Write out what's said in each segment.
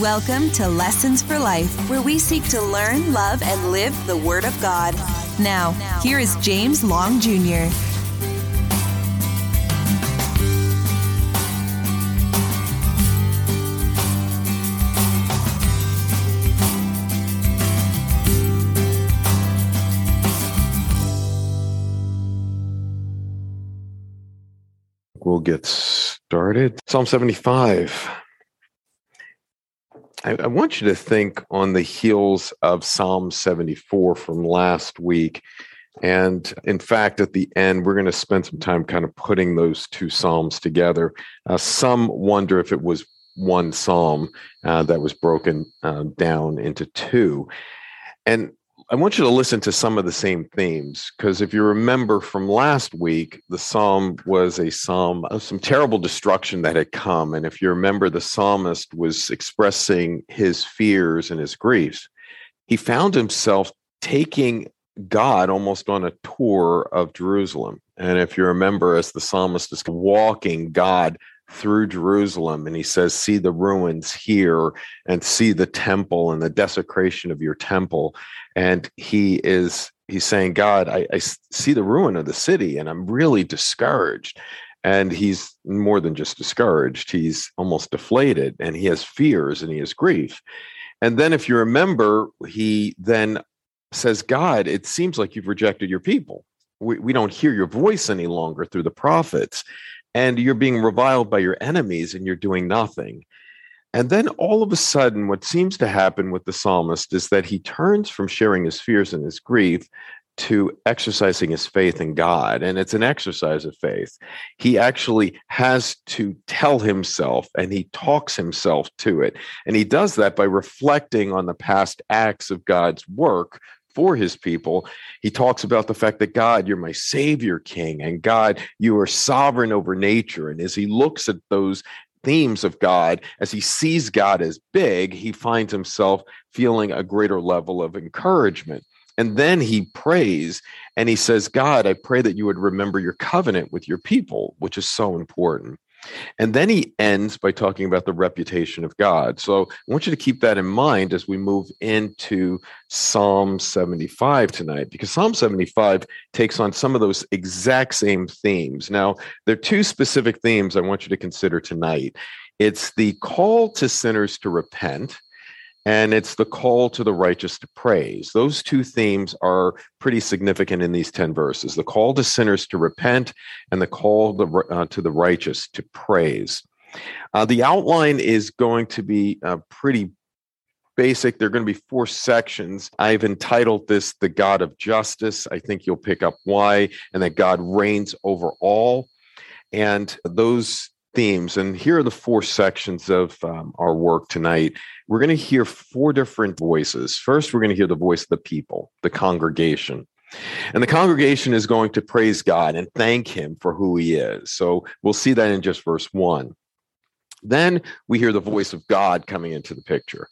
Welcome to Lessons for Life, where we seek to learn, love, and live the Word of God. Now, here is James Long Jr. We'll get started. Psalm 75. I, I, want you to think on the heels of Psalm 74 from last week. And in fact, at the end, we're going to spend some time kind of putting those two Psalms together. Uh, some wonder if it was one Psalm uh, that was broken uh, down into two. And I want you to listen to some of the same themes because if you remember from last week, the psalm was a psalm of some terrible destruction that had come. And if you remember, the psalmist was expressing his fears and his griefs. He found himself taking God almost on a tour of Jerusalem. And if you remember, as the psalmist is walking God through Jerusalem and he says, See the ruins here and see the temple and the desecration of your temple. And he is, he's saying, God, I, I see the ruin of the city and I'm really discouraged. And he's more than just discouraged, he's almost deflated and he has fears and he has grief. And then, if you remember, he then says, God, it seems like you've rejected your people. We, we don't hear your voice any longer through the prophets and you're being reviled by your enemies and you're doing nothing. And then all of a sudden, what seems to happen with the psalmist is that he turns from sharing his fears and his grief to exercising his faith in God. And it's an exercise of faith. He actually has to tell himself and he talks himself to it. And he does that by reflecting on the past acts of God's work for his people. He talks about the fact that God, you're my savior king, and God, you are sovereign over nature. And as he looks at those themes of God, as he sees God as big, he finds himself feeling a greater level of encouragement. And then he prays and he says, God, I pray that you would remember your covenant with your people, which is so important. And then he ends by talking about the reputation of God. So I want you to keep that in mind as we move into Psalm 75 tonight, because Psalm 75 takes on some of those exact same themes. Now, there are two specific themes I want you to consider tonight it's the call to sinners to repent and it's the call to the righteous to praise. Those two themes are pretty significant in these 10 verses the call to sinners to repent and the call to, uh, to the righteous to praise. Uh, the outline is going to be uh, pretty basic. There are going to be four sections. I've entitled this The God of Justice. I think you'll pick up why, and that God reigns over all. And those themes. And here are the four sections of um, our work tonight. We're going to hear four different voices. First, we're going to hear the voice of the people, the congregation. And the congregation is going to praise God and thank him for who he is. So we'll see that in just verse one. Then we hear the voice of God coming into the picture.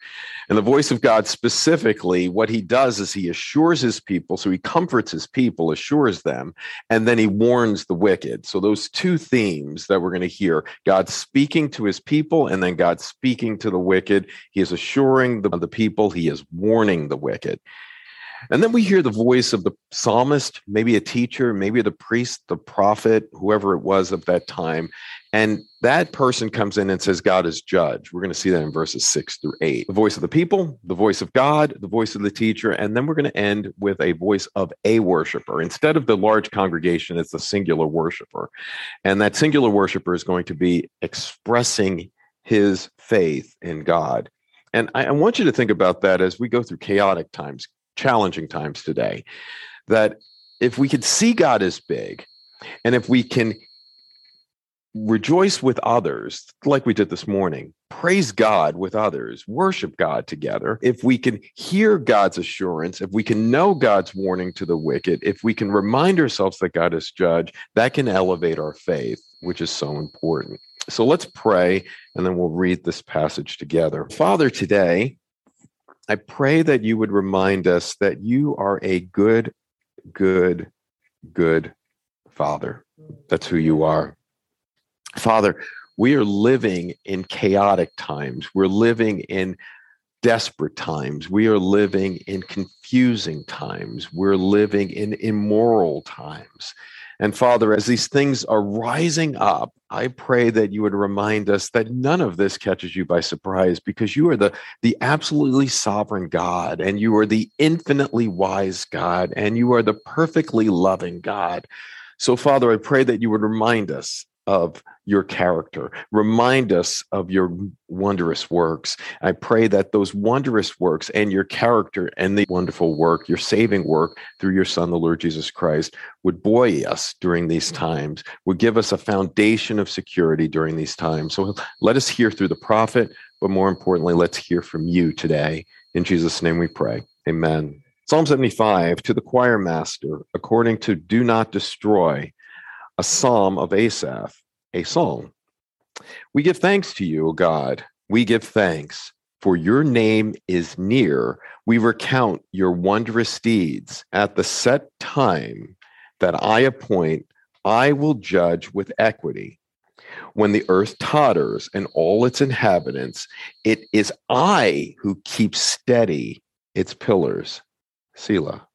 And the voice of God specifically, what he does is he assures his people. So he comforts his people, assures them, and then he warns the wicked. So those two themes that we're going to hear God speaking to his people, and then God speaking to the wicked. He is assuring the, the people, he is warning the wicked. And then we hear the voice of the psalmist, maybe a teacher, maybe the priest, the prophet, whoever it was of that time. And that person comes in and says, God is judge. We're going to see that in verses six through eight. The voice of the people, the voice of God, the voice of the teacher. And then we're going to end with a voice of a worshiper. Instead of the large congregation, it's the singular worshiper. And that singular worshiper is going to be expressing his faith in God. And I, I want you to think about that as we go through chaotic times, challenging times today, that if we could see God as big, and if we can rejoice with others, like we did this morning, praise God with others, worship God together. If we can hear God's assurance, if we can know God's warning to the wicked, if we can remind ourselves that God is judge, that can elevate our faith, which is so important. So let's pray and then we'll read this passage together. Father, today, I pray that you would remind us that you are a good, good, good Father. That's who you are. Father, We are living in chaotic times. We're living in desperate times. We are living in confusing times. We're living in immoral times. And Father, as these things are rising up, I pray that you would remind us that none of this catches you by surprise because you are the, the absolutely sovereign God and you are the infinitely wise God and you are the perfectly loving God. So, Father, I pray that you would remind us of your character. Remind us of your wondrous works. I pray that those wondrous works and your character and the wonderful work, your saving work through your Son, the Lord Jesus Christ, would buoy us during these mm-hmm. times, would give us a foundation of security during these times. So let us hear through the prophet, but more importantly, let's hear from you today. In Jesus' name we pray. Amen. Psalm 75 to the choir master, according to Do Not Destroy a psalm of Asaph, a song. We give thanks to you, O God. We give thanks, for your name is near. We recount your wondrous deeds. At the set time that I appoint, I will judge with equity. When the earth totters and all its inhabitants, it is I who keep steady its pillars. Selah.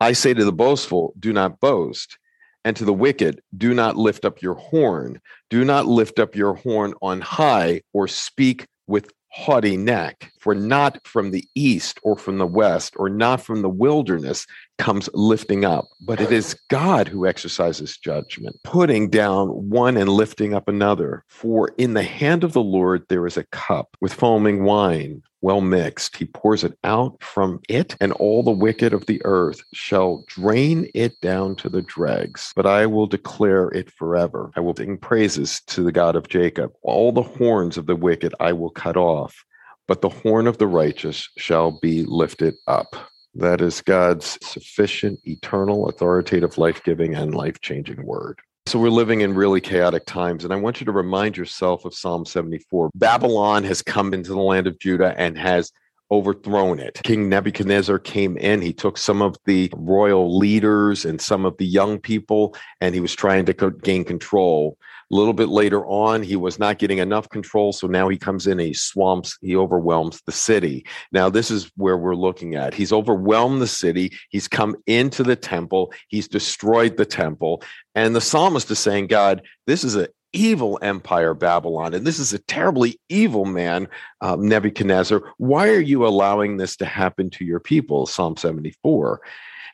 I say to the boastful, do not boast and to the wicked, do not lift up your horn. Do not lift up your horn on high or speak with haughty neck. For not from the east or from the west or not from the wilderness comes lifting up, but it is God who exercises judgment, putting down one and lifting up another. For in the hand of the Lord there is a cup with foaming wine well mixed. He pours it out from it, and all the wicked of the earth shall drain it down to the dregs. But I will declare it forever. I will sing praises to the God of Jacob. All the horns of the wicked I will cut off, but the horn of the righteous shall be lifted up. That is God's sufficient, eternal, authoritative, life giving, and life changing word. So we're living in really chaotic times. And I want you to remind yourself of Psalm 74. Babylon has come into the land of Judah and has overthrown it. King Nebuchadnezzar came in. He took some of the royal leaders and some of the young people, and he was trying to gain control. A little bit later on, he was not getting enough control. So now he comes in, he swamps, he overwhelms the city. Now, this is where we're looking at. He's overwhelmed the city. He's come into the temple. He's destroyed the temple. And the psalmist is saying, God, this is an evil empire, Babylon, and this is a terribly evil man, um, Nebuchadnezzar. Why are you allowing this to happen to your people? Psalm 74.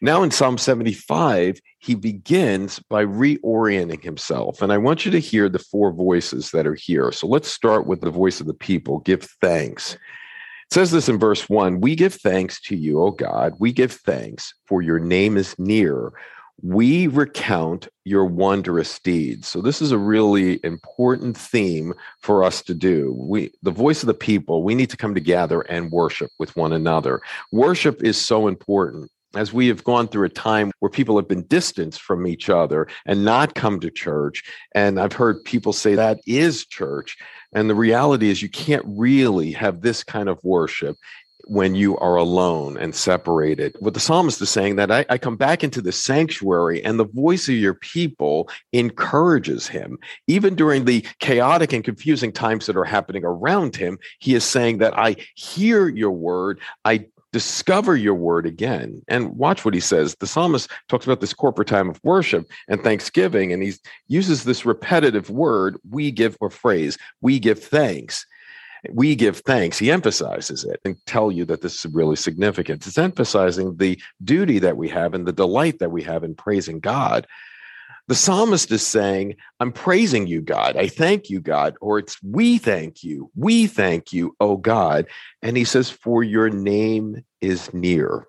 Now in Psalm 75, he begins by reorienting himself. And I want you to hear the four voices that are here. So let's start with the voice of the people give thanks. It says this in verse one We give thanks to you, O God. We give thanks, for your name is near. We recount your wondrous deeds. So this is a really important theme for us to do. We the voice of the people, we need to come together and worship with one another. Worship is so important as we have gone through a time where people have been distanced from each other and not come to church. And I've heard people say that is church. And the reality is, you can't really have this kind of worship when you are alone and separated. What the psalmist is saying that I, I, come back into the sanctuary and the voice of your people encourages him. Even during the chaotic and confusing times that are happening around him, he is saying that I hear your word. I discover your word again. And watch what he says. The psalmist talks about this corporate time of worship and thanksgiving, and he uses this repetitive word, we give or phrase, we give thanks. We give thanks. He emphasizes it and tell you that this is really significant. It's emphasizing the duty that we have and the delight that we have in praising God the psalmist is saying, I'm praising you, God. I thank you, God. Or it's we thank you. We thank you, oh God. And he says, For your name is near.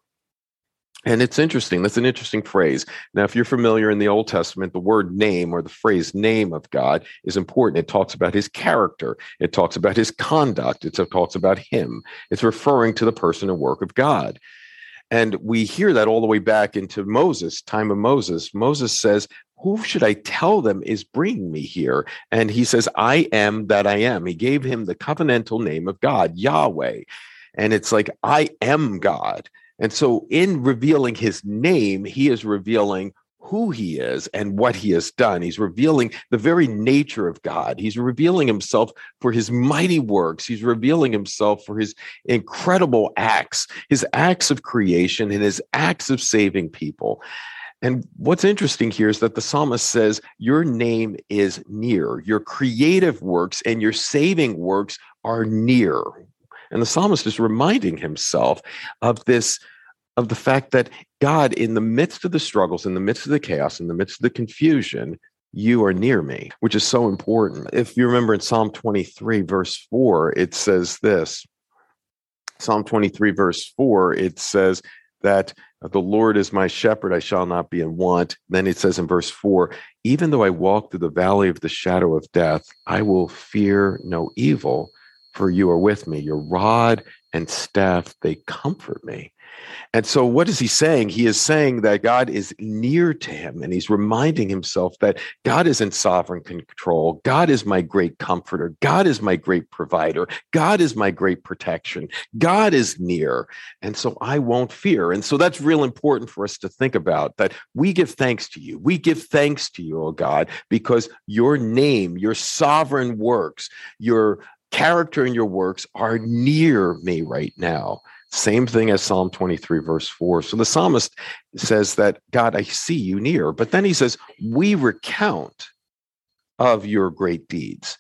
And it's interesting. That's an interesting phrase. Now, if you're familiar in the Old Testament, the word name or the phrase name of God is important. It talks about his character, it talks about his conduct, it talks about him. It's referring to the person and work of God. And we hear that all the way back into Moses, time of Moses. Moses says, who should I tell them is bringing me here? And he says, I am that I am. He gave him the covenantal name of God, Yahweh. And it's like, I am God. And so, in revealing his name, he is revealing who he is and what he has done. He's revealing the very nature of God. He's revealing himself for his mighty works. He's revealing himself for his incredible acts, his acts of creation and his acts of saving people. And what's interesting here is that the psalmist says, Your name is near. Your creative works and your saving works are near. And the psalmist is reminding himself of this of the fact that God, in the midst of the struggles, in the midst of the chaos, in the midst of the confusion, you are near me, which is so important. If you remember in Psalm 23, verse 4, it says this Psalm 23, verse 4, it says that the Lord is my shepherd, I shall not be in want. Then it says in verse 4, even though I walk through the valley of the shadow of death, I will fear no evil, for you are with me. Your rod and staff, they comfort me. And so, what is he saying? He is saying that God is near to him, and he's reminding himself that God is in sovereign control. God is my great comforter. God is my great provider. God is my great protection. God is near. And so, I won't fear. And so, that's real important for us to think about that we give thanks to you. We give thanks to you, oh God, because your name, your sovereign works, your character and your works are near me right now. Same thing as Psalm 23, verse 4. So the psalmist says that, God, I see you near. But then he says, We recount of your great deeds.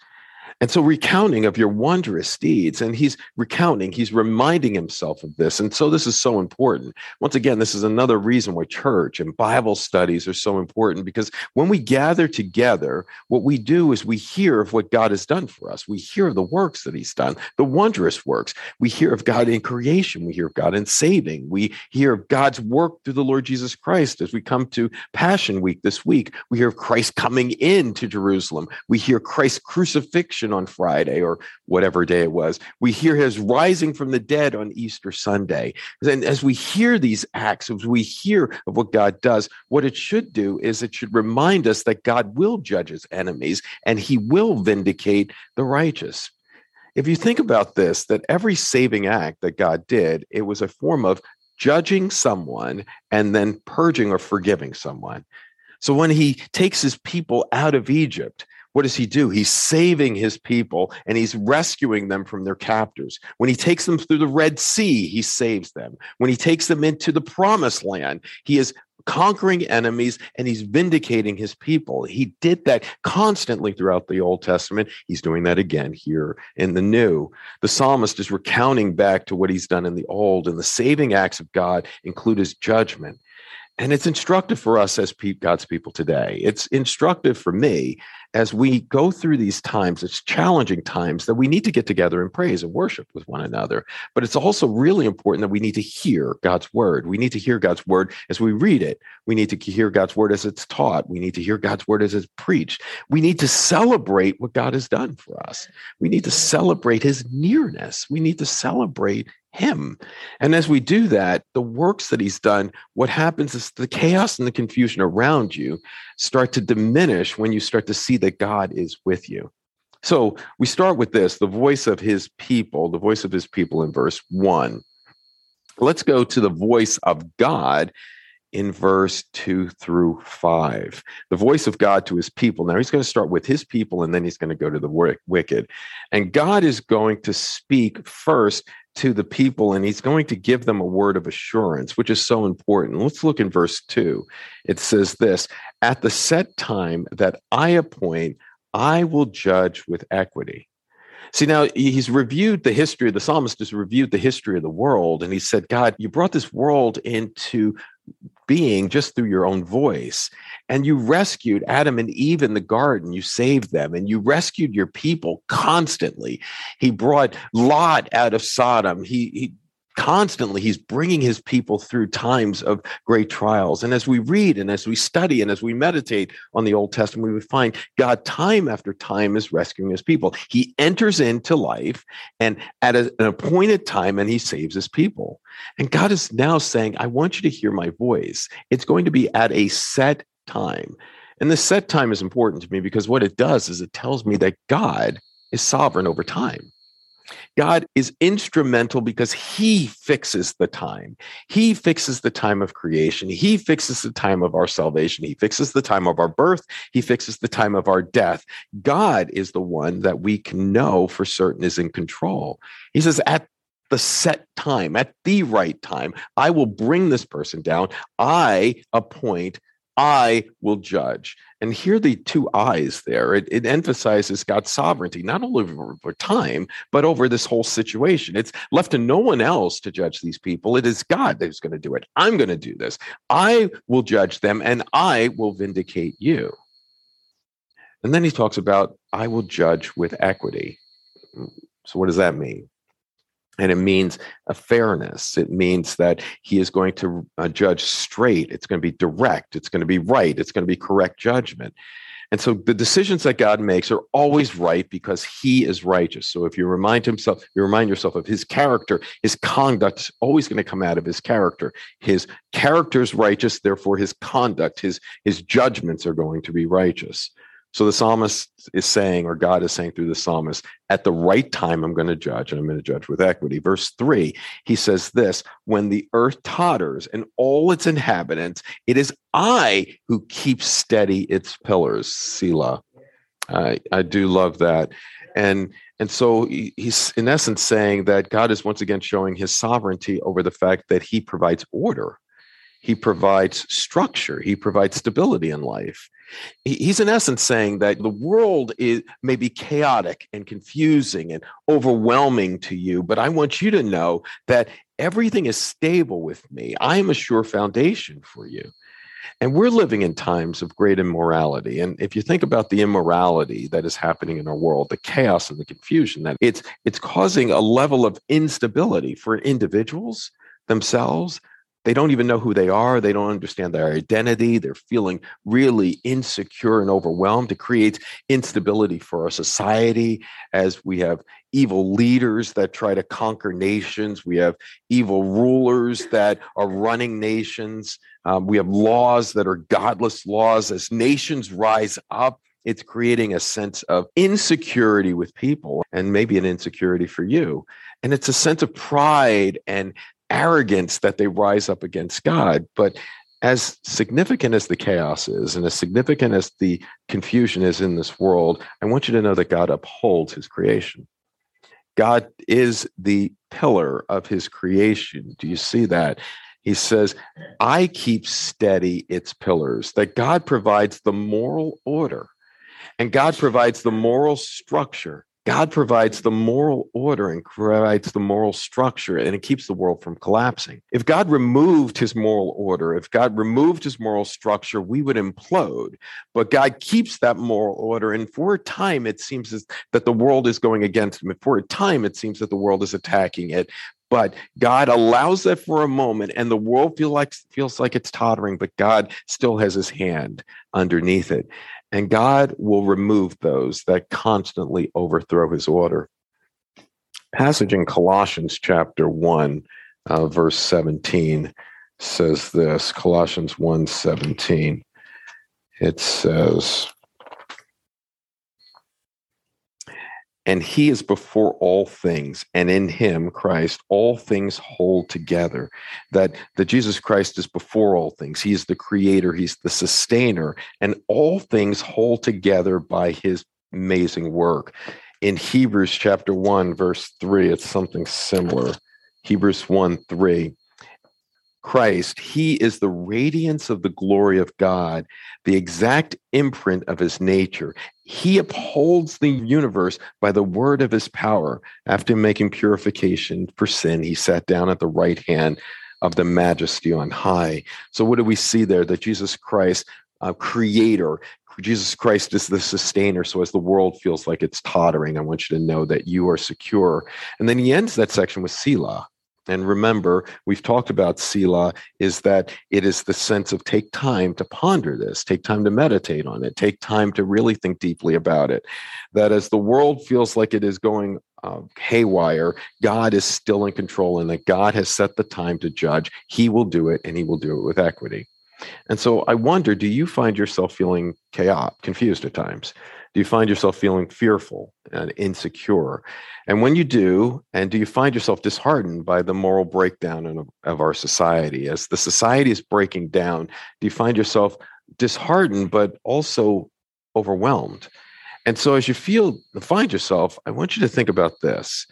And so, recounting of your wondrous deeds, and he's recounting, he's reminding himself of this. And so, this is so important. Once again, this is another reason why church and Bible studies are so important because when we gather together, what we do is we hear of what God has done for us. We hear of the works that he's done, the wondrous works. We hear of God in creation. We hear of God in saving. We hear of God's work through the Lord Jesus Christ as we come to Passion Week this week. We hear of Christ coming into Jerusalem. We hear Christ's crucifixion on Friday or whatever day it was. We hear his rising from the dead on Easter Sunday. And as we hear these acts, as we hear of what God does, what it should do is it should remind us that God will judge his enemies and he will vindicate the righteous. If you think about this, that every saving act that God did, it was a form of judging someone and then purging or forgiving someone. So when he takes his people out of Egypt, what does he do? He's saving his people and he's rescuing them from their captors. When he takes them through the Red Sea, he saves them. When he takes them into the promised land, he is conquering enemies and he's vindicating his people. He did that constantly throughout the Old Testament. He's doing that again here in the New. The psalmist is recounting back to what he's done in the Old, and the saving acts of God include his judgment. And it's instructive for us as God's people today. It's instructive for me as we go through these times, it's challenging times that we need to get together and praise and worship with one another. But it's also really important that we need to hear God's word. We need to hear God's word as we read it. We need to hear God's word as it's taught. We need to hear God's word as it's preached. We need to celebrate what God has done for us. We need to celebrate his nearness. We need to celebrate him. And as we do that, the works that he's done, what happens is the chaos and the confusion around you start to diminish when you start to see that God is with you. So we start with this the voice of his people, the voice of his people in verse one. Let's go to the voice of God in verse 2 through 5. The voice of God to his people. Now he's going to start with his people and then he's going to go to the wicked. And God is going to speak first to the people and he's going to give them a word of assurance, which is so important. Let's look in verse 2. It says this At the set time that I appoint, I will judge with equity. See, now he's reviewed the history, of the psalmist has reviewed the history of the world, and he said, God, you brought this world into being just through your own voice. And you rescued Adam and Eve in the garden. You saved them and you rescued your people constantly. He brought Lot out of Sodom. He, he constantly he's bringing his people through times of great trials. And as we read and as we study and as we meditate on the old testament we would find god time after time is rescuing his people. He enters into life and at a, an appointed time and he saves his people. And god is now saying i want you to hear my voice. It's going to be at a set time. And the set time is important to me because what it does is it tells me that god is sovereign over time God is instrumental because he fixes the time. He fixes the time of creation. He fixes the time of our salvation. He fixes the time of our birth. He fixes the time of our death. God is the one that we can know for certain is in control. He says, at the set time, at the right time, I will bring this person down. I appoint I will judge. And here the two eyes there, it, it emphasizes God's sovereignty, not only over, time, but over this whole situation. It's left to no one else to judge these people. It is God that is going to do it. I'm going to do this. I will judge them and I will vindicate you. And then he talks about, I will judge with equity. Mm, so, what does that mean? And it means a fairness. It means that he is going to uh, judge straight. It's going to be direct. It's going to be right. It's going to be correct judgment. And so the decisions that god makes are always right because he is righteous. So if you remind himself you remind yourself of his character his conduct is always going to come out of his character. His character is righteous therefore his conduct his his judgments are going to be righteous so the psalmist is saying, or God is saying through the psalmist, at the right time, I'm going to judge, and I'm going to judge with equity. Verse three, he says this when the earth totters and all its inhabitants, it is I who keep steady its pillars. Selah. I, I do love that. And and so he's in essence saying that God is once again showing his sovereignty over the fact that he provides order. He provides structure. He provides stability in life. He's in essence saying that the world is may be chaotic and confusing and overwhelming to you but i want you to know that everything is stable with me. I am a sure foundation for you. And we're living in times of great immorality. And if you think about the immorality that is happening in our world the chaos and the confusion that it's it's causing a level of instability for individuals themselves they don't even know who they are. They don't understand their identity. They're feeling really insecure and overwhelmed. It creates instability for our society as we have evil leaders that try to conquer nations. We have evil rulers that are running nations. Um, we have laws that are godless laws. As nations rise up, it's creating a sense of insecurity with people and maybe an insecurity for you. And it's a sense of pride and arrogance that they rise up against God. But as significant as the chaos is and as significant as the confusion is in this world, I want you to know that God upholds his creation. God is the pillar of his creation. Do you see that? He says, I keep steady its pillars, that God provides the moral order and God provides the moral structure God provides the moral order and provides the moral structure, and it keeps the world from collapsing. If God removed his moral order, if God removed his moral structure, we would implode. But God keeps that moral order. And for a time, it seems that the world is going against him. For a time, it seems that the world is attacking it. But God allows that for a moment, and the world feel like, feels like it's tottering, but God still has his hand underneath it. And God will remove those that constantly overthrow his order. Passage in Colossians chapter 1, uh, verse 17 says this Colossians 1 17. It says, and he is before all things and in him christ all things hold together. That that jesus christ is before all things. He is the creator he's the sustainer and all things hold together by his amazing work. In hebrews chapter 1 verse 3 it's something similar. Hebrews 1 3 Christ, he is the radiance of the glory of God, the exact imprint of his nature. He upholds the universe by the word of his power. After making purification for sin, he sat down at the right hand of the majesty on high. So, what do we see there? That Jesus Christ, uh, creator, Jesus Christ is the sustainer. So, as the world feels like it's tottering, I want you to know that you are secure. And then he ends that section with Selah and remember, we've talked about Selah, is that it is the sense of take time to ponder this, take time to meditate on it, take time to really think deeply about it. That as the world feels like it is going uh, haywire, God is still in control and that God has set the time to judge. He will do it and he will do it with equity. And so I wonder do you find yourself feeling chaotic, confused at times? Do you find yourself feeling fearful and insecure? And when you do, and do you find yourself disheartened by the moral breakdown of, of our society? As the society is breaking down, do you find yourself disheartened, but also overwhelmed? And so as you feel find yourself, I want you to think about this.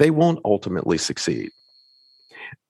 They won't ultimately succeed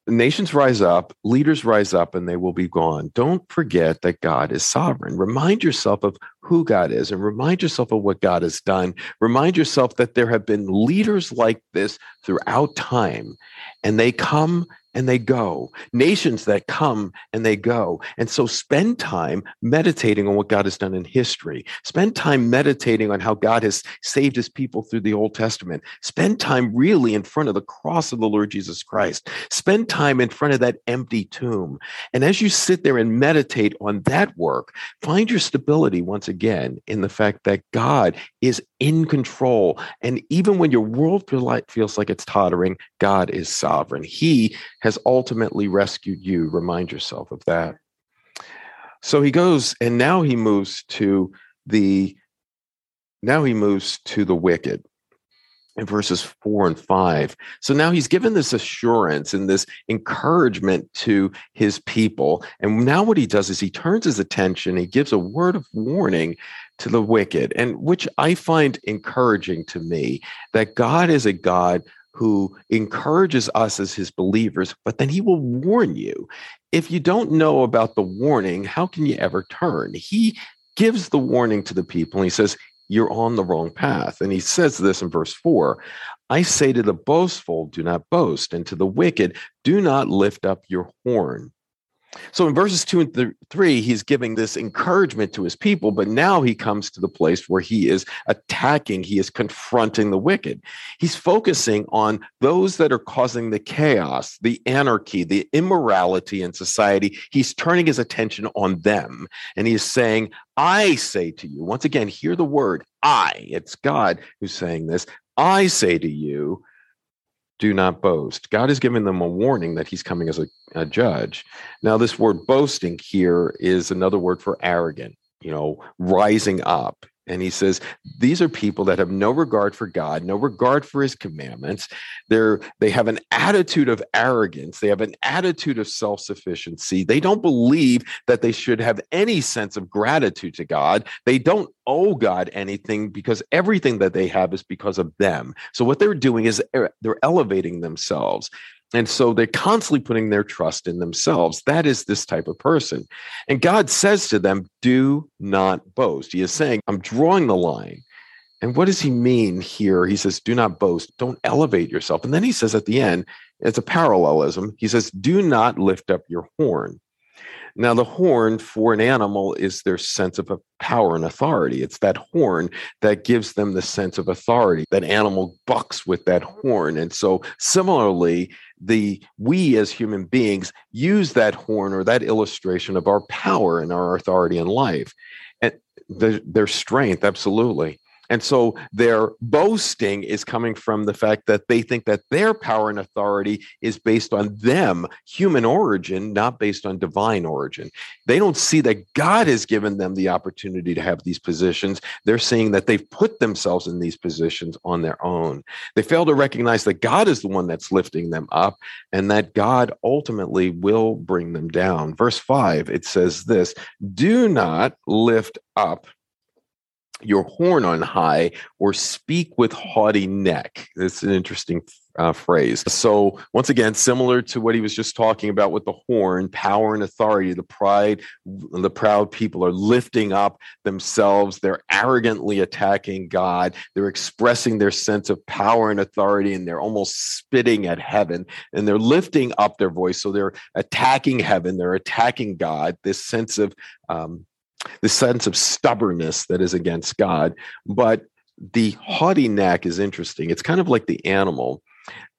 nations rise up, leaders rise up, and they will be gone. Don't forget that God is sovereign. Remind yourself of who God is and remind yourself of what God has done. Remind yourself that there have been leaders like this throughout time, and they come and they go, nations that come and they go. And so spend time meditating on what God has done in history. Spend time meditating on how God has saved his people through the Old Testament. Spend time really in front of the cross of the Lord Jesus Christ. Spend time in front of that empty tomb. And as you sit there and meditate on that work, find your stability once again in the fact that God is in control. And even when your world feels like it's tottering, God is sovereign. He has ultimately rescued you. Remind yourself of that. So he goes, and now he moves to the now he moves to the wicked in verses four and five. So now he's given this assurance and this encouragement to his people. And now what he does is he turns his attention, he gives a word of warning to the wicked, and which I find encouraging to me that God is a God who encourages us as his believers, but then he will warn you. If you don't know about the warning, how can you ever turn? He gives the warning to the people. And he says, You're on the wrong path. And he says this in verse four I say to the boastful, do not boast, and to the wicked, do not lift up your horn. So in verses two and th- three, he's giving this encouragement to his people, but now he comes to the place where he is attacking, he is confronting the wicked. He's focusing on those that are causing the chaos, the anarchy, the immorality in society. He's turning his attention on them. And he is saying, I say to you, once again, hear the word I. It's God who's saying this. I say to you, do not boast. God has given them a warning that he's coming as a, a, judge. Now, this word boasting here is another word for arrogant, you know, rising up. And he says, these are people that have no regard for God, no regard for his commandments. They're, they have an attitude of arrogance. They have an attitude of self sufficiency. They don't believe that they should have any sense of gratitude to God. They don't owe God anything because everything that they have is because of them. So what they're doing is er, they're elevating themselves. And so they're constantly putting their trust in themselves. That is this type of person. And God says to them, Do not boast. He is saying, I'm drawing the line. And what does he mean here? He says, Do not boast. Don't elevate yourself. And then he says at the end, it's a parallelism. He says, Do not lift up your horn. Now, the horn for an animal is their sense of power and authority. It's that horn that gives them the sense of authority. That animal bucks with that horn. And so, similarly, the we as human beings use that horn or that illustration of our power and our authority in life and the, their strength absolutely and so their boasting is coming from the fact that they think that their power and authority is based on them, human origin, not based on divine origin. They don't see that God has given them the opportunity to have these positions. They're seeing that they've put themselves in these positions on their own. They fail to recognize that God is the one that's lifting them up and that God ultimately will bring them down. Verse 5, it says this Do not lift up your horn on high or speak with haughty neck. It's an interesting uh, phrase. So, once again, similar to what he was just talking about with the horn, power and authority, the pride, the proud people are lifting up themselves. They're arrogantly attacking God. They're expressing their sense of power and authority, and they're almost spitting at heaven and they're lifting up their voice. So, they're attacking heaven, they're attacking God, this sense of um, the sense of stubbornness that is against God. But the haughty neck is interesting. It's kind of like the animal.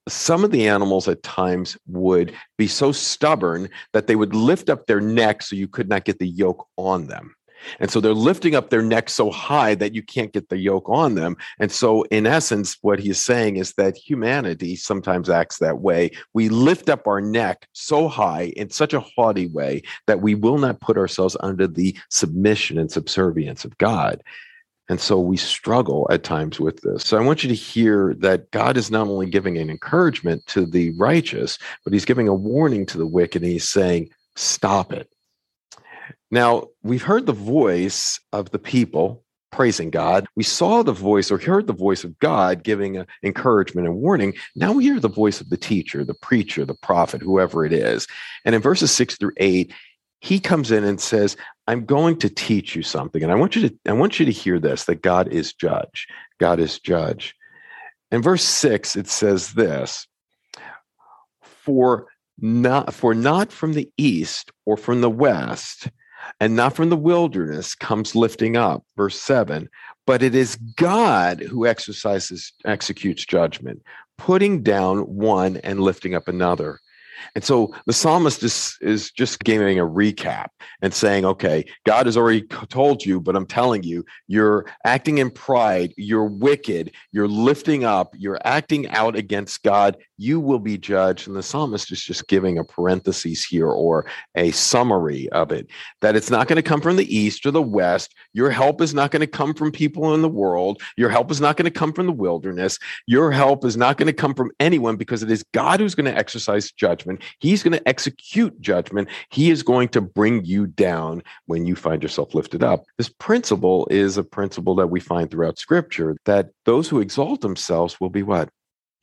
Some of the animals at times would be so stubborn that they would lift up their neck so you could not get the yoke on them. And so they're lifting up their neck so high that you can't get the yoke on them. And so, in essence, what he's saying is that humanity sometimes acts that way. We lift up our neck so high in such a haughty way that we will not put ourselves under the submission and subservience of God. And so we struggle at times with this. So I want you to hear that God is not only giving an encouragement to the righteous, but he's giving a warning to the wicked. And he's saying, stop it. Now, we've heard the voice of the people praising God. We saw the voice or heard the voice of God giving encouragement and warning. Now we hear the voice of the teacher, the preacher, the prophet, whoever it is. And in verses six through eight, he comes in and says, I'm going to teach you something. And I want you to, I want you to hear this that God is judge. God is judge. In verse six, it says this for not for not from the east or from the west and not from the wilderness comes lifting up verse 7 but it is god who exercises executes judgment putting down one and lifting up another. And so the psalmist is, is just giving a recap and saying, okay, God has already told you, but I'm telling you, you're acting in pride, you're wicked, you're lifting up, you're acting out against God, you will be judged. And the psalmist is just giving a parenthesis here or a summary of it that it's not going to come from the east or the west. Your help is not going to come from people in the world. Your help is not going to come from the wilderness. Your help is not going to come from anyone because it is God who's going to exercise judgment. He's going to execute judgment. He is going to bring you down when you find yourself lifted up. This principle is a principle that we find throughout scripture that those who exalt themselves will be what?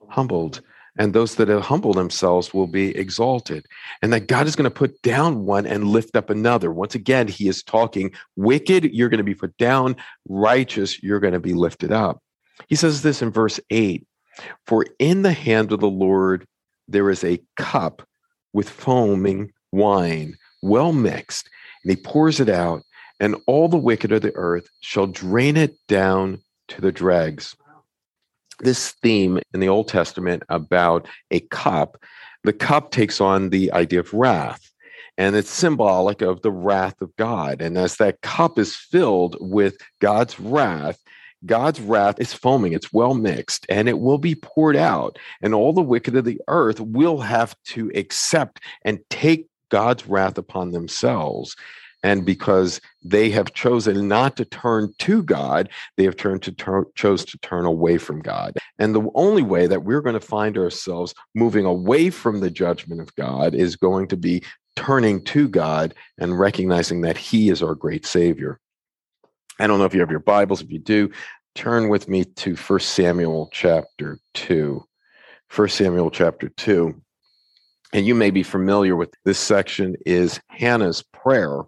Humbled and those that have humble themselves will be exalted. And that God is going to put down one and lift up another. Once again, he is talking wicked, you're going to be put down, righteous, you're going to be lifted up. He says this in verse 8 For in the hand of the Lord there is a cup with foaming wine, well mixed, and he pours it out, and all the wicked of the earth shall drain it down to the dregs this theme in the Old Testament about a cup, the cup takes on the idea of wrath. And it's symbolic of the wrath of God. And as that cup is filled with God's wrath, God's wrath is foaming, it's well mixed, and it will be poured out. And all the wicked of the earth will have to accept and take God's wrath upon themselves. And because they have chosen not to turn to God, they have turned to chose to turn away from God. And the only way that we're going to find ourselves moving away from the judgment of God is going to be turning to God and recognizing that He is our great Savior. I don't know if you have your Bibles. If you do, turn with me to 1 Samuel chapter 2. 1 Samuel chapter 2. And you may be familiar with this section is Hannah's prayer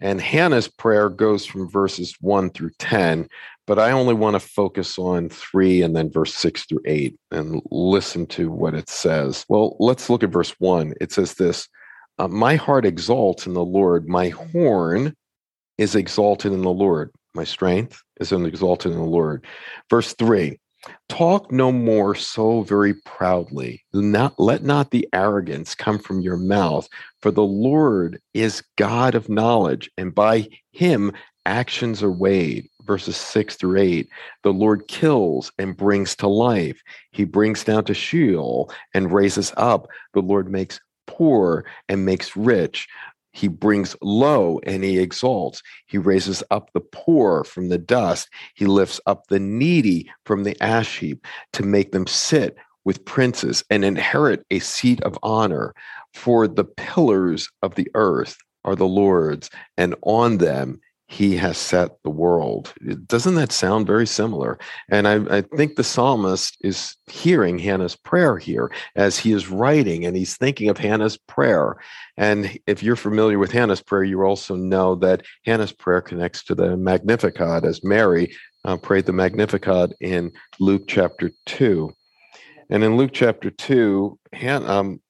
and Hannah's prayer goes from verses 1 through 10, but I only want to focus on 3 and then verse 6 through 8 and listen to what it says. Well, let's look at verse 1. It says this uh, My heart exalts in the Lord, my horn is exalted in the Lord, my strength is exalted in the Lord. Verse 3 Talk no more so very proudly. Not, let not the arrogance come from your mouth, for the Lord is God of knowledge, and by him actions are weighed. Verses 6 through 8 The Lord kills and brings to life, he brings down to Sheol and raises up. The Lord makes poor and makes rich. He brings low and he exalts. He raises up the poor from the dust. He lifts up the needy from the ash heap to make them sit with princes and inherit a seat of honor. For the pillars of the earth are the Lord's, and on them he has set the world. Doesn't that sound very similar? And I, I, think the psalmist is hearing Hannah's prayer here as he is writing, and he's thinking of Hannah's prayer. And if you're familiar with Hannah's prayer, you also know that Hannah's prayer connects to the Magnificat as Mary uh, prayed the Magnificat in Luke chapter 2. And in Luke chapter 2, Han- um,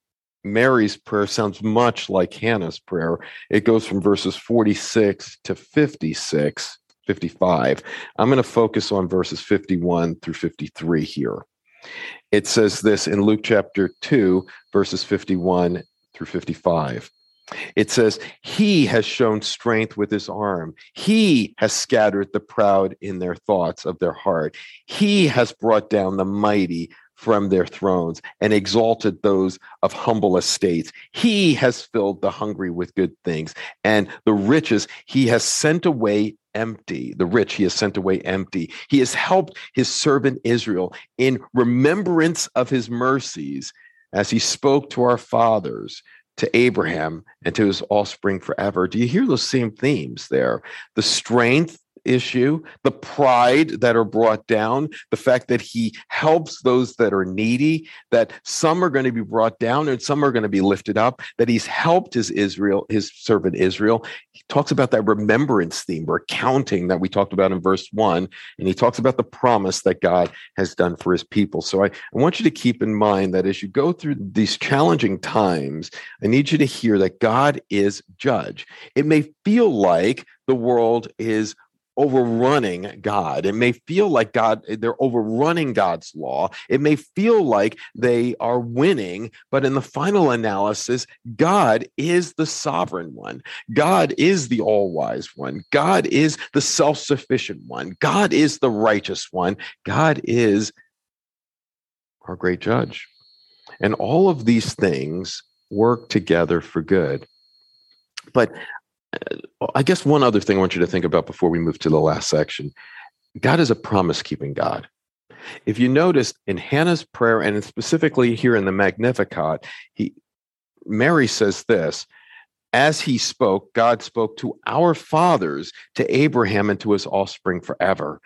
Mary's prayer sounds much like Hannah's prayer. It goes from verses 46 to 56, 55. I'm going to focus on verses 51 through 53 here. It says this in Luke chapter 2, verses 51 through 55. It says, He has shown strength with his arm. He has scattered the proud in their thoughts of their heart. He has brought down the mighty from their thrones and exalted those of humble estates. He has filled the hungry with good things, and the riches he has sent away empty. The rich he has sent away empty. He has helped his servant Israel in remembrance of his mercies as he spoke to our fathers to Abraham and to his offspring forever. Do you hear those same themes there? The strength issue, the pride that are brought down, the fact that he helps those that are needy, that some are going to be brought down and some are going to be lifted up, that he's helped his Israel, his servant Israel. He talks about that remembrance theme, recounting that we talked about in verse one, and he talks about the promise that God has done for his people. So I, I want you to keep in mind that as you go through these challenging times, I need you to hear that God is judge. It may feel like the world is overrunning God. It may feel like God, eh, they're overrunning God's law. It may feel like they are winning, but in the final analysis, God is the sovereign one. God is the all wise one. God is the self sufficient one. God is the righteous one. God is our great judge. And all of these things work together for good. But I guess one other thing I want you to think about before we move to the last section God is a promise keeping God. If you notice in Hannah's prayer, and specifically here in the Magnificat, he, Mary says this as he spoke, God spoke to our fathers, to Abraham, and to his offspring forever.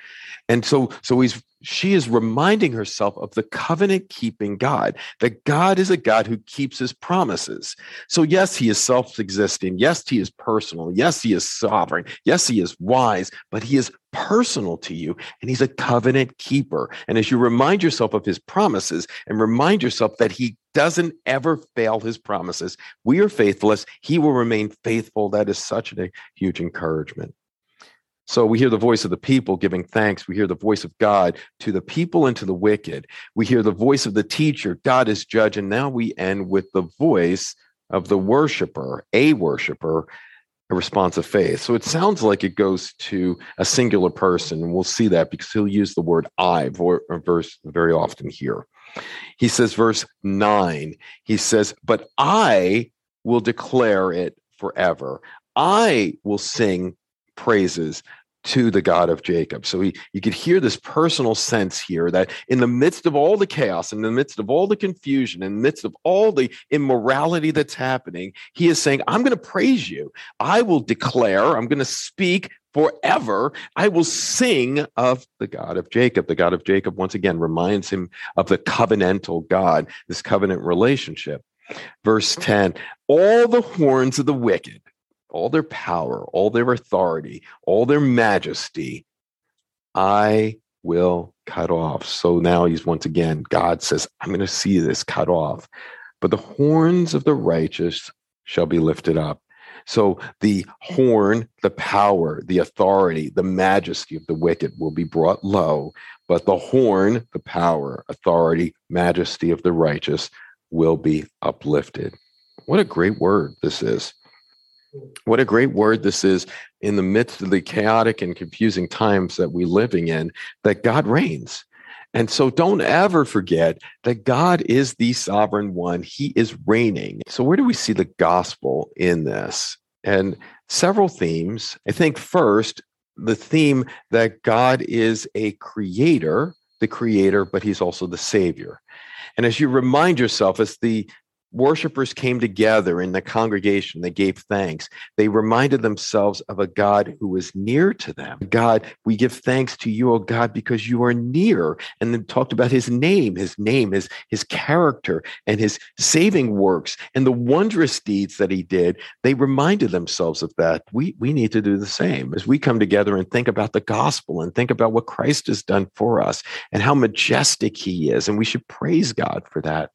And so, so he's she is reminding herself of the covenant keeping God, that God is a God who keeps his promises. So, yes, he is self existing. Yes, he is personal. Yes, he is sovereign. Yes, he is wise, but he is personal to you and he's a covenant keeper. And as you remind yourself of his promises and remind yourself that he doesn't ever fail his promises, we are faithless. He will remain faithful. That is such a huge encouragement. So we hear the voice of the people giving thanks. We hear the voice of God to the people and to the wicked. We hear the voice of the teacher. God is judge. And now we end with the voice of the worshiper, a worshiper, a response of faith. So it sounds like it goes to a singular person. And we'll see that because he'll use the word I uh, verse very often here. He says, verse nine, he says, But I will declare it forever. I will sing praises to the God of Jacob. So he, you could hear this personal sense here that in the midst of all the chaos, in the midst of all the confusion, in the midst of all the immorality that's happening, he is saying, I'm going to praise you. I will declare, I'm going to speak forever. I will sing of the God of Jacob. The God of Jacob, once again, reminds him of the covenantal God, this covenant relationship. Verse 10 All the horns of the wicked all their power, all their authority, all their majesty, I will cut off. So now he's once again, God says, I'm going to see this cut off. But the horns of the righteous shall be lifted up. So the horn, the power, the authority, the majesty of the wicked will be brought low, but the horn, the power, authority, majesty of the righteous will be uplifted. What a great word this is. What a great word this is in the midst of the chaotic and confusing times that we're living in, that God reigns. And so don't ever forget that God is the sovereign one. He is reigning. So, where do we see the gospel in this? And several themes. I think first, the theme that God is a creator, the creator, but he's also the savior. And as you remind yourself, as the Worshippers came together in the congregation. They gave thanks. They reminded themselves of a God who was near to them. God, we give thanks to you, O God, because you are near. And then talked about his name, his name, his, his character, and his saving works and the wondrous deeds that he did. They reminded themselves of that. We, we need to do the same as we come together and think about the gospel and think about what Christ has done for us and how majestic he is. And we should praise God for that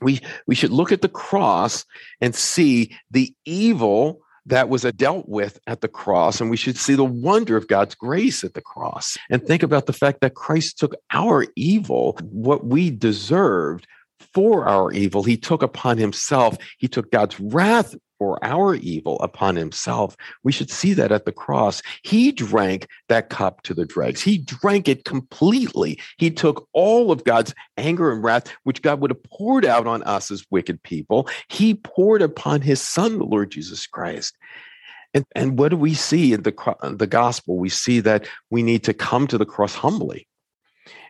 we we should look at the cross and see the evil that was uh, dealt with at the cross and we should see the wonder of God's grace at the cross. And think about the fact that Christ took our evil what we deserved for our evil. He took upon himself he took God's wrath for our evil upon himself. We should see that at the cross. He drank that cup to the dregs. He drank it completely. He took all of God's anger and wrath, which God would have poured out on us as wicked people. He poured upon his son, the Lord Jesus Christ. And, and what do we see in the, the gospel? We see that we need to come to the cross humbly.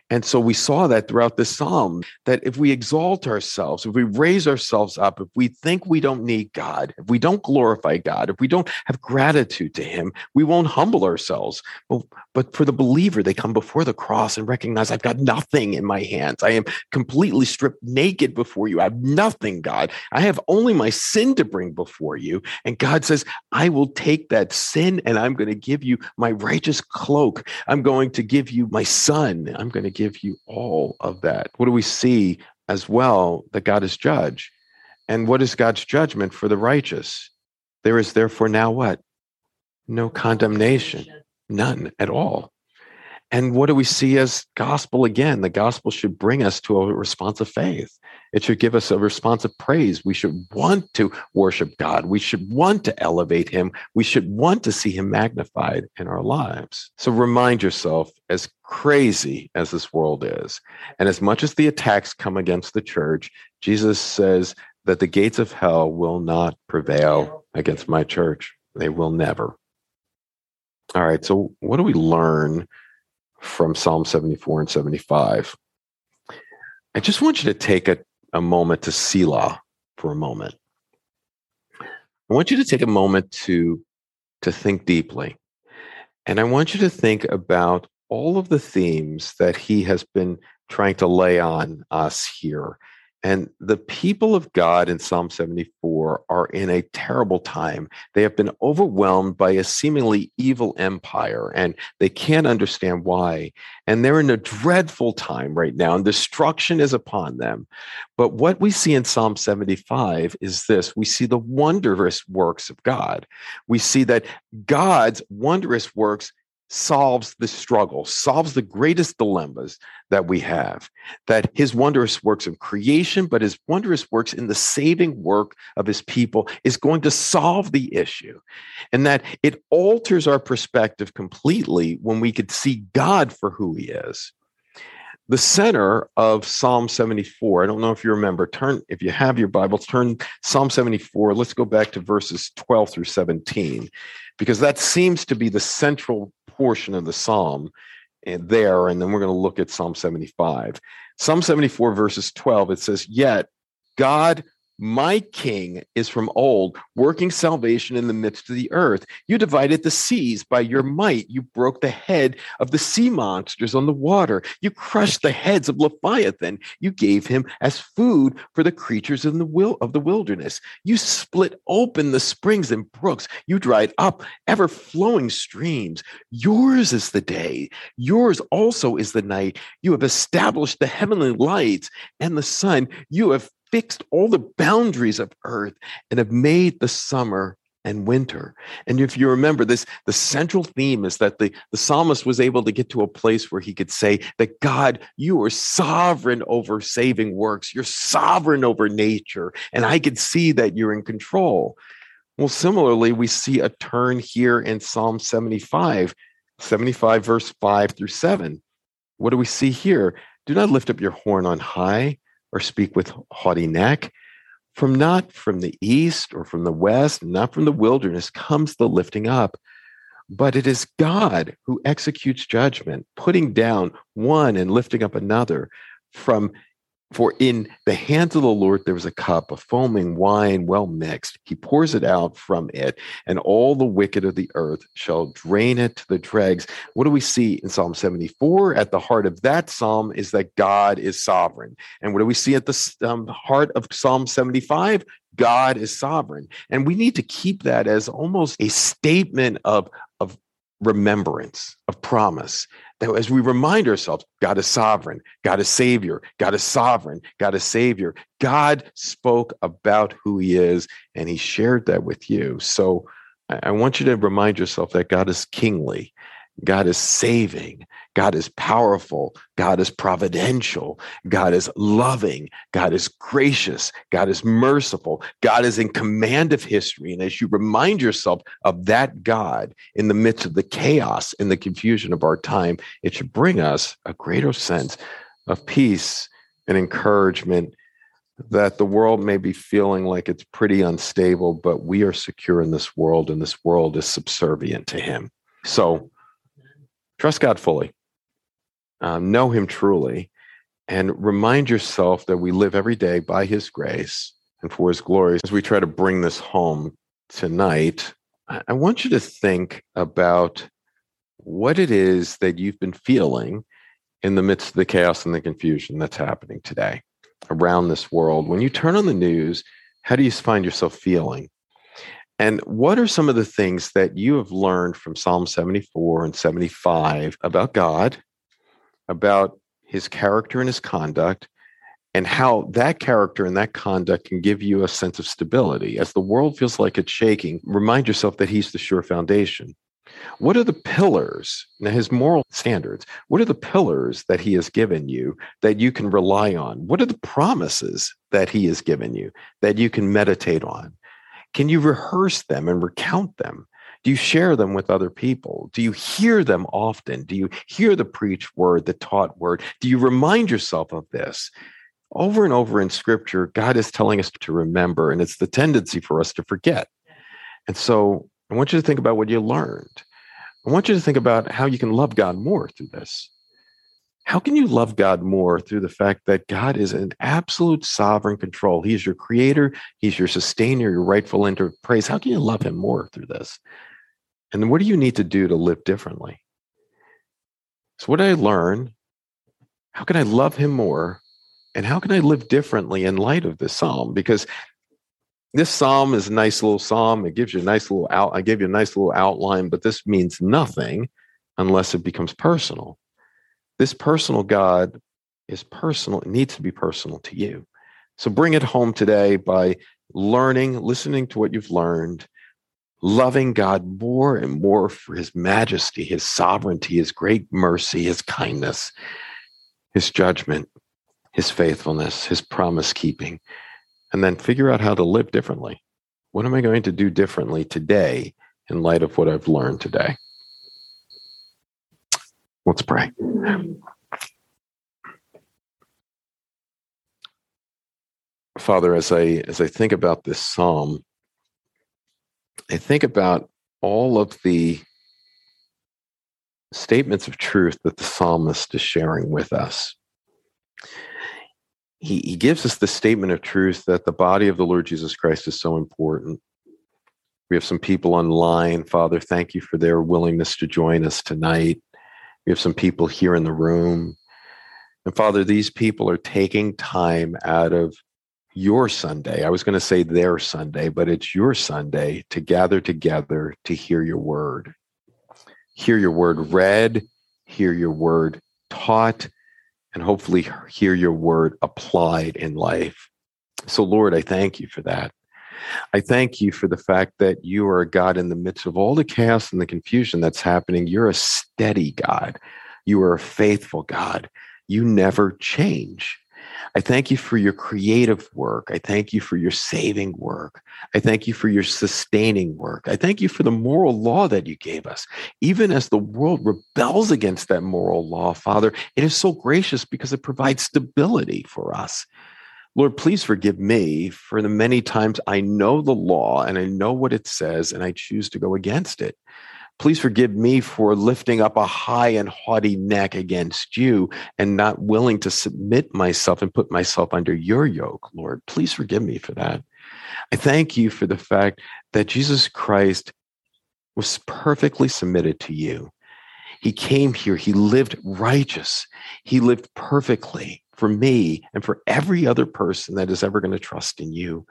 And so we saw that throughout the psalm that if we exalt ourselves, if we raise ourselves up, if we think we don't need God, if we don't glorify God, if we don't have gratitude to Him, we won't humble ourselves. But, but for the believer, they come before the cross and recognize I've got nothing in my hands. I am completely stripped naked before you. I have nothing, God. I have only my sin to bring before you. And God says, I will take that sin and I'm going to give you my righteous cloak. I'm going to give you my son. I'm going to give you all of that. What do we see as well? That God is judge. And what is God's judgment for the righteous? There is therefore now what? No condemnation, none at all. And what do we see as gospel again? The gospel should bring us to a response of faith. It should give us a response of praise. We should want to worship God. We should want to elevate him. We should want to see him magnified in our lives. So remind yourself, as crazy as this world is, and as much as the attacks come against the church, Jesus says that the gates of hell will not prevail against my church. They will never. All right. So, what do we learn from Psalm 74 and 75. I just want you to take a, a moment to Selah for a moment. I want you to take a moment to, to think deeply. And I want you to think about all of the themes that he has been trying to lay on us here and the people of God in Psalm 74 are in a terrible time. They have been overwhelmed by a seemingly evil empire, and they can't understand why. And they're in a dreadful time right now, and destruction is upon them. But what we see in Psalm 75 is this we see the wondrous works of God. We see that God's wondrous works solves the struggle, solves the greatest dilemmas that we have. That his wondrous works of creation, but his wondrous works in the saving work of his people is going to solve the issue. And that it alters our perspective completely when we could see God for who he is. The center of Psalm 74, I don't know if you remember, turn, if you have your Bible, turn Psalm 74. Let's go back to verses 12 through 17, because that seems to be the central portion of the psalm and there, and then we're going to look at Psalm 75. Psalm 74, verses 12, it says, Yet God my king is from old, working salvation in the midst of the earth. You divided the seas by your might. You broke the head of the sea monsters on the water. You crushed the heads of Leviathan. You gave him as food for the creatures in the will of the wilderness. You split open the springs and brooks. You dried up ever flowing streams. Yours is the day. Yours also is the night. You have established the heavenly lights and the sun. You have fixed all the boundaries of earth and have made the summer and winter. And if you remember this, the central theme is that the, the psalmist was able to get to a place where he could say that God, you are sovereign over saving works. You're sovereign over nature. And I could see that you're in control. Well, similarly, we see a turn here in Psalm 75, 75 verse 5 through 7. What do we see here? Do not lift up your horn on high or speak with haughty neck. From not from the east or from the west, not from the wilderness comes the lifting up, but it is God who executes judgment, putting down one and lifting up another. From for in the hands of the Lord there was a cup of foaming wine well mixed. He pours it out from it, and all the wicked of the earth shall drain it to the dregs. What do we see in Psalm 74? At the heart of that psalm is that God is sovereign. And what do we see at the um, heart of Psalm 75? God is sovereign. And we need to keep that as almost a statement of, of remembrance, of promise that as we remind ourselves, God is sovereign, God is Savior, God is sovereign, God is Savior. God spoke about who He is, and He shared that with you. So I want you to remind yourself that God is kingly. God is saving. God is powerful. God is providential. God is loving. God is gracious. God is merciful. God is in command of history. And as you remind yourself of that God in the midst of the chaos and the confusion of our time, it should bring us a greater sense of peace and encouragement that the world may be feeling like it's pretty unstable, but we are secure in this world and this world is subservient to Him. So trust God fully um, know Him truly, and remind yourself that we live every day by His grace and for His glory. As we try to bring this home tonight, I want you to think about what it is that you've been feeling in the midst of the chaos and the confusion that's happening today around this world. When you turn on the news, how do you find yourself feeling? And what are some of the things that you have learned from Psalm 74 and 75 about God about his character and his conduct and how that character and that conduct can give you a sense of stability. As the world feels like it's shaking, remind yourself that he's the sure foundation. What are the pillars, now his moral standards, what are the pillars that he has given you that you can rely on? What are the promises that he has given you that you can meditate on? Can you rehearse them and recount them? Do you share them with other people? Do you hear them often? Do you hear the preached word, the taught word? Do you remind yourself of this? Over and over in scripture, God is telling us to remember, and it's the tendency for us to forget. And so I want you to think about what you learned. I want you to think about how you can love God more through this. How can you love God more through the fact that God is in absolute sovereign control? He's your creator, He's your sustainer, your rightful enter praise. How can you love Him more through this? And what do you need to do to live differently? So, what did I learn? How can I love him more? And how can I live differently in light of this psalm? Because this psalm is a nice little psalm. It gives you a nice little out. I gave you a nice little outline, but this means nothing unless it becomes personal. This personal God is personal. It needs to be personal to you. So bring it home today by learning, listening to what you've learned, loving God more and more for his majesty, his sovereignty, his great mercy, his kindness, his judgment, his faithfulness, his promise keeping, and then figure out how to live differently. What am I going to do differently today in light of what I've learned today? Let's pray. Father, as I as I think about this psalm, I think about all of the statements of truth that the psalmist is sharing with us. He, he gives us the statement of truth that the body of the Lord Jesus Christ is so important. We have some people online. Father, thank you for their willingness to join us tonight. We have some people here in the room. And Father, these people are taking time out of your Sunday. I was going to say their Sunday, but it's your Sunday to gather together to hear your word. Hear your word read, hear your word taught, and hopefully hear your word applied in life. So, Lord, I thank you for that. I thank you for the fact that you are a God in the midst of all the chaos and the confusion that's happening. You're a steady God. You are a faithful God. You never change. I thank you for your creative work. I thank you for your saving work. I thank you for your sustaining work. I thank you for the moral law that you gave us. Even as the world rebels against that moral law, Father, it is so gracious because it provides stability for us. Lord, please forgive me for the many times I know the law and I know what it says and I choose to go against it. Please forgive me for lifting up a high and haughty neck against you and not willing to submit myself and put myself under your yoke, Lord. Please forgive me for that. I thank you for the fact that Jesus Christ was perfectly submitted to you. He came here, he lived righteous, he lived perfectly for me and for every other person that is ever going to trust in you.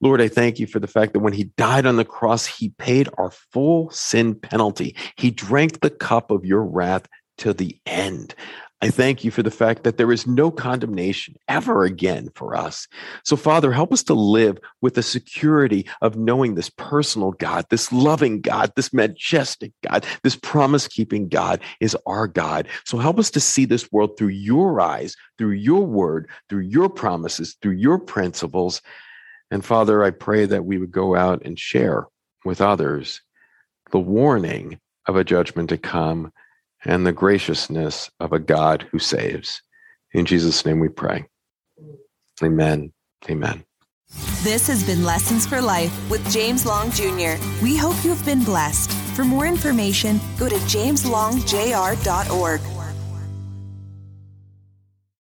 Lord, I thank you for the fact that when he died on the cross, he paid our full sin penalty. He drank the cup of your wrath to the end. I thank you for the fact that there is no condemnation ever again for us. So, Father, help us to live with the security of knowing this personal God, this loving God, this majestic God, this promise keeping God is our God. So, help us to see this world through your eyes, through your word, through your promises, through your principles. And, Father, I pray that we would go out and share with others the warning of a judgment to come and the graciousness of a God who saves. In Jesus' name we pray. Amen. Amen. This has been Lessons for Life with James Long Jr. We hope you have been blessed. For more information, go to jameslongjr.org.